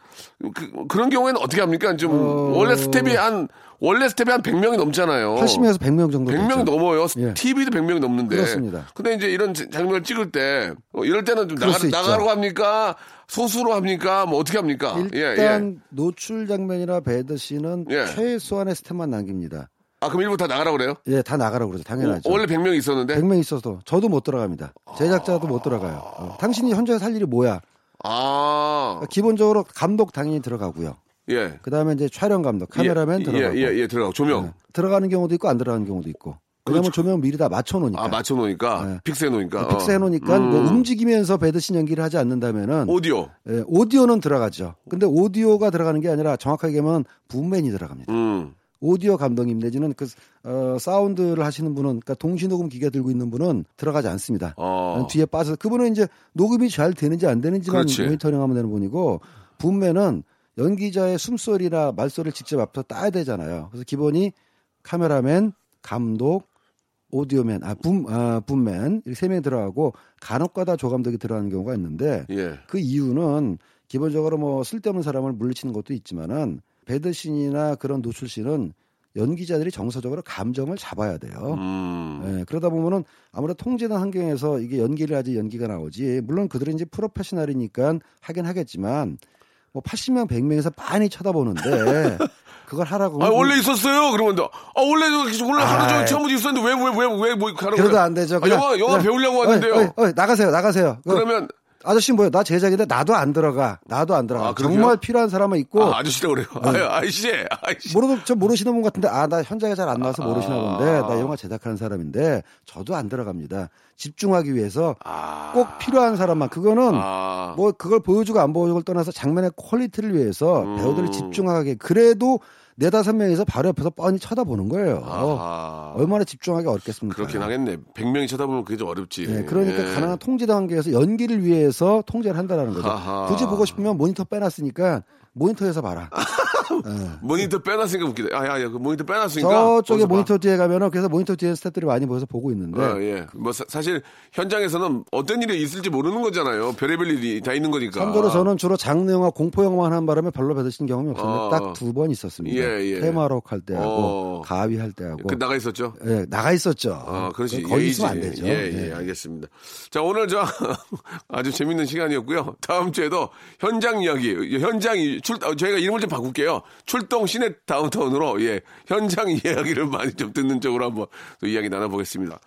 그, 런 경우에는 어떻게 합니까? 좀 어. 원래 스텝이 한 원래 스텝이 한 100명이 넘잖아요. 80에서 100명 정도 100명이 됐죠. 넘어요. 예. TV도 100명이 넘는데. 그렇습니다. 근데 이제 이런 자- 장면을 찍을 때 어, 이럴 때는 좀 나가. 나가라고 합니까? 소수로 합니까? 뭐 어떻게 합니까? 예, 일단 노출 장면이나 베드 씬은 예. 최소한의 스텝만 남깁니다. 아, 그럼 일부 다 나가라고 그래요? 예, 다 나가라고 그러죠. 당연하죠. 어, 원래 100명 있었는데? 100명 있어도 저도 못 들어갑니다. 제작자도 못 들어가요. 어, 당신이 현장에 살 일이 뭐야? 아, 기본적으로 감독 당연히 들어가고요. 예. 그 다음에 이제 촬영 감독, 카메라맨 예, 들어가고. 예, 예, 예, 들어가고. 조명. 네. 들어가는 경우도 있고 안 들어가는 경우도 있고. 왜냐면 그렇죠. 조명 미리 다 맞춰놓으니까. 아, 맞춰놓으니까. 네. fix해놓으니까. fix 해놓으니까 음. 뭐 움직이면서 배드신 연기를 하지 않는다면은 오디오. 예, 오디오는 들어가죠. 근데 오디오가 들어가는 게 아니라 정확하게 하면 붐맨이 들어갑니다. 음. 오디오 감독님 내지는 그 어, 사운드를 하시는 분은 그러니까 동시 녹음 기계 들고 있는 분은 들어가지 않습니다. 어. 뒤에 빠져서 그분은 이제 녹음이 잘 되는지 안 되는지만 그렇지. 모니터링하면 되는 분이고 붐맨은 연기자의 숨소리나 말소리를 직접 앞에서 따야 되잖아요. 그래서 기본이 카메라맨, 감독, 오디오맨, 아, 붐, 아, 붐맨 이렇게 세 명이 들어가고 간혹가다 조감독이 들어가는 경우가 있는데 예. 그 이유는 기본적으로 뭐 쓸데없는 사람을 물리치는 것도 있지만은 배드신이나 그런 노출신은 연기자들이 정서적으로 감정을 잡아야 돼요. 음. 예, 그러다 보면은 아무래도 통제된 환경에서 이게 연기를 하지 연기가 나오지. 물론 그들은 이제 프로페셔널이니까 하긴 하겠지만 뭐 80명 100명에서 많이 쳐다보는데 그걸 하라고 아, 원래 있었어요? 그러면, 아, 원래, 저- 원래 하루 종일. 처음부터 있었는데 왜, 왜, 왜, 왜, 뭐, 가라고. 그래도 그래? 안 되죠. 아, 영화, 영화 그냥- 배우려고 어이, 하는데요. 어이, 어이, 나가세요, 나가세요. 그 그러면, 아저씨 뭐야? 나 제작인데 나도 안 들어가. 나도 안 들어가. 아? 정말 필요한 사람은 있고 아, 아저씨라고 그래요. 아유, 아이씨, 아이씨. 모르는 저 모르시는 분 같은데 아 나 현장에 잘 안 나와서 모르시나 아. 본데 나 영화 제작하는 사람인데 저도 안 들어갑니다. 집중하기 위해서 아. 꼭 필요한 사람만 그거는 아. 뭐 그걸 보여주고 안 보여주고를 떠나서 장면의 quality를 위해서 음. 배우들이 집중하게 그래도 네다섯 명이서 바로 옆에서 뻔히 쳐다보는 거예요. 아하. 얼마나 집중하기 어렵겠습니까? 그렇긴 하겠네. 100명이 쳐다보면 그게 좀 어렵지. 네, 그러니까 예. 가능한 통제 단계에서 연기를 위해서 통제를 한다라는 거죠. 아하. 굳이 보고 싶으면 모니터 빼놨으니까 모니터에서 봐라. 모니터 빼놨으니까 웃기다. 아, 야, 야, 그 모니터 빼놨으니까. 저쪽에. 모니터 뒤에 가면은 그래서 모니터 뒤에 스태프들이 많이 모여서 보고 있는데 어, 예. 뭐 사, 실 현장에서는 어떤 일이 있을지 모르는 거잖아요. 별의별 일이 다 있는 거니까. 참고로 저는 주로 장르 영화, 공포 영화만 하는 바람에 별로 받으신 경험이 없었는데 어. 딱두 번 있었습니다. 예, 예. 테마록 할 때하고 어. 가위 할 때하고 그 나가 있었죠. 예, 나가 있었죠. 아, 그렇지. 예의지. 있으면 안 되죠. 예, 예, 알겠습니다. 자, 오늘 저 아주 재밌는 시간이었고요. 다음 주에도 현장 이야기, 현장 이- 출, 어, 저희가 이름을 좀 바꿀게요. 출동 시내 다운타운으로 예, 현장 이야기를 많이 좀 듣는 쪽으로 한번 또 이야기 나눠보겠습니다.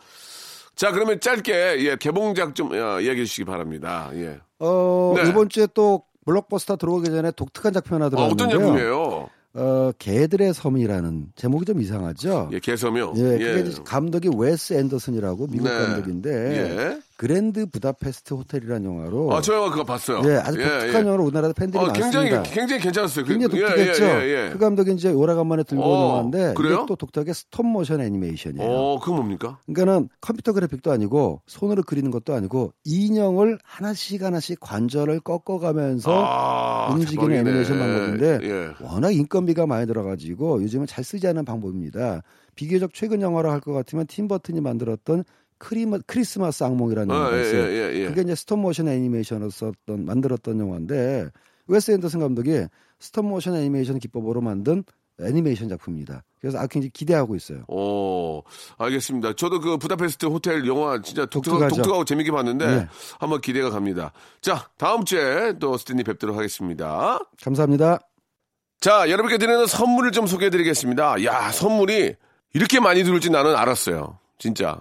자, 그러면 짧게 예, 개봉작 좀 어, 이야기해 주시기 바랍니다. 예. 어, 네. 이번 주에 또 블록버스터 들어오기 전에 독특한 작품 하나 아, 들어왔는데요. 어떤 작품이에요? 어, 개들의 섬이라는 제목이 좀 이상하죠. 예, 개섬이요. 예, 그게 이제 감독이 웨스 앤더슨이라고 미국 네. 감독인데 예. 그랜드 부다페스트 호텔이라는 영화로 아, 저 영화 그거 봤어요. 예, 아주 독특한 영화로 우리나라에 팬들이 어, 굉장히 많습니다. 굉장히 괜찮았어요. 그- 굉장히 예, 독특했죠. 예, 예, 예. 그 감독이 이제 오래간만에 들고 온 어, 영화인데 그래요? 이게 또 독특하게 스톱 모션 애니메이션이에요. 어, 그건 뭡니까? 그러니까는 컴퓨터 그래픽도 아니고 손으로 그리는 것도 아니고 인형을 하나씩 하나씩 관절을 꺾어가면서 아, 움직이는 대박이네. 애니메이션 방법인데 예. 워낙 인건비가 많이 들어가지고 요즘은 잘 쓰지 않는 방법입니다. 비교적 최근 영화로 할 것 같으면 팀 버튼이 만들었던 크리마, 크리스마스 악몽이라는 아, 영화가 예, 있어요. 예, 예, 예. 그게 이제 스톱모션 애니메이션으로 썼던 만들었던 영화인데 웨스 앤더슨 감독이 스톱모션 애니메이션 기법으로 만든 애니메이션 작품입니다. 그래서 아 굉장히 기대하고 있어요. 오, 알겠습니다. 저도 그 부다페스트 호텔 영화 진짜 독특하고, 독특하죠. 독특하고 재밌게 봤는데 네. 한번 기대가 갑니다. 자, 다음 주에 또 스탠리 뵙도록 하겠습니다. 감사합니다. 자, 여러분께 드리는 선물을 좀 소개해 드리겠습니다. 야, 선물이 이렇게 많이 들을지 나는 알았어요. 진짜.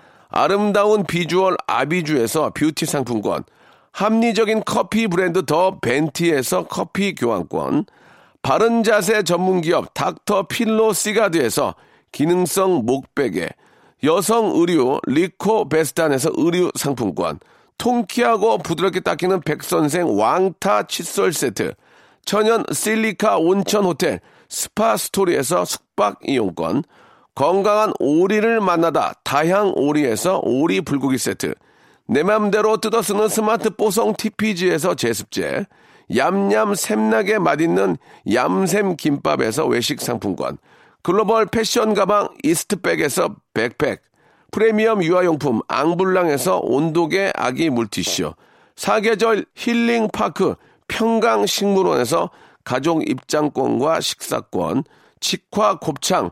아름다운 비주얼 아비주에서 뷰티 상품권. 합리적인 커피 브랜드 더 벤티에서 커피 교환권. 바른 자세 전문 기업 닥터 필로 시가드에서 기능성 목베개. 여성 의류 리코 베스탄에서 의류 상품권. 통키하고 부드럽게 닦이는 백선생 왕타 칫솔 세트, 천연 실리카 온천 호텔 스파 스토리에서 숙박 이용권, 건강한 오리를 만나다 다향 오리에서 오리 불고기 세트, 내 맘대로 뜯어 쓰는 스마트 뽀송 TPG에서 제습제, 얌얌 샘나게 맛있는 얌샘 김밥에서 외식 상품권, 글로벌 패션 가방 이스트백에서 백팩, 프리미엄 유아용품 앙블랑에서 온도계 아기 물티슈, 사계절 힐링파크 평강식물원에서 가족 입장권과 식사권, 직화 곱창,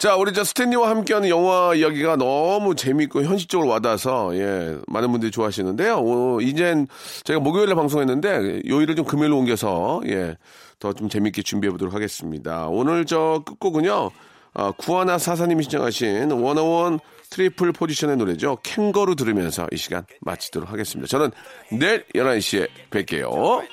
자, 우리 저 스탠리와 함께하는 영화 이야기가 너무 재밌고 현실적으로 와닿아서, 예, 많은 분들이 좋아하시는데요. 어, 이젠 제가 목요일에 방송했는데, 요일을 좀 금요일로 옮겨서, 예, 더 좀 재밌게 준비해 보도록 하겠습니다. 오늘 저 끝곡은요, 아, 구하나 사사님이 신청하신 워너원 트리플 포지션의 노래죠. 캥거루 들으면서 이 시간 마치도록 하겠습니다. 저는 내일 11시에 뵐게요.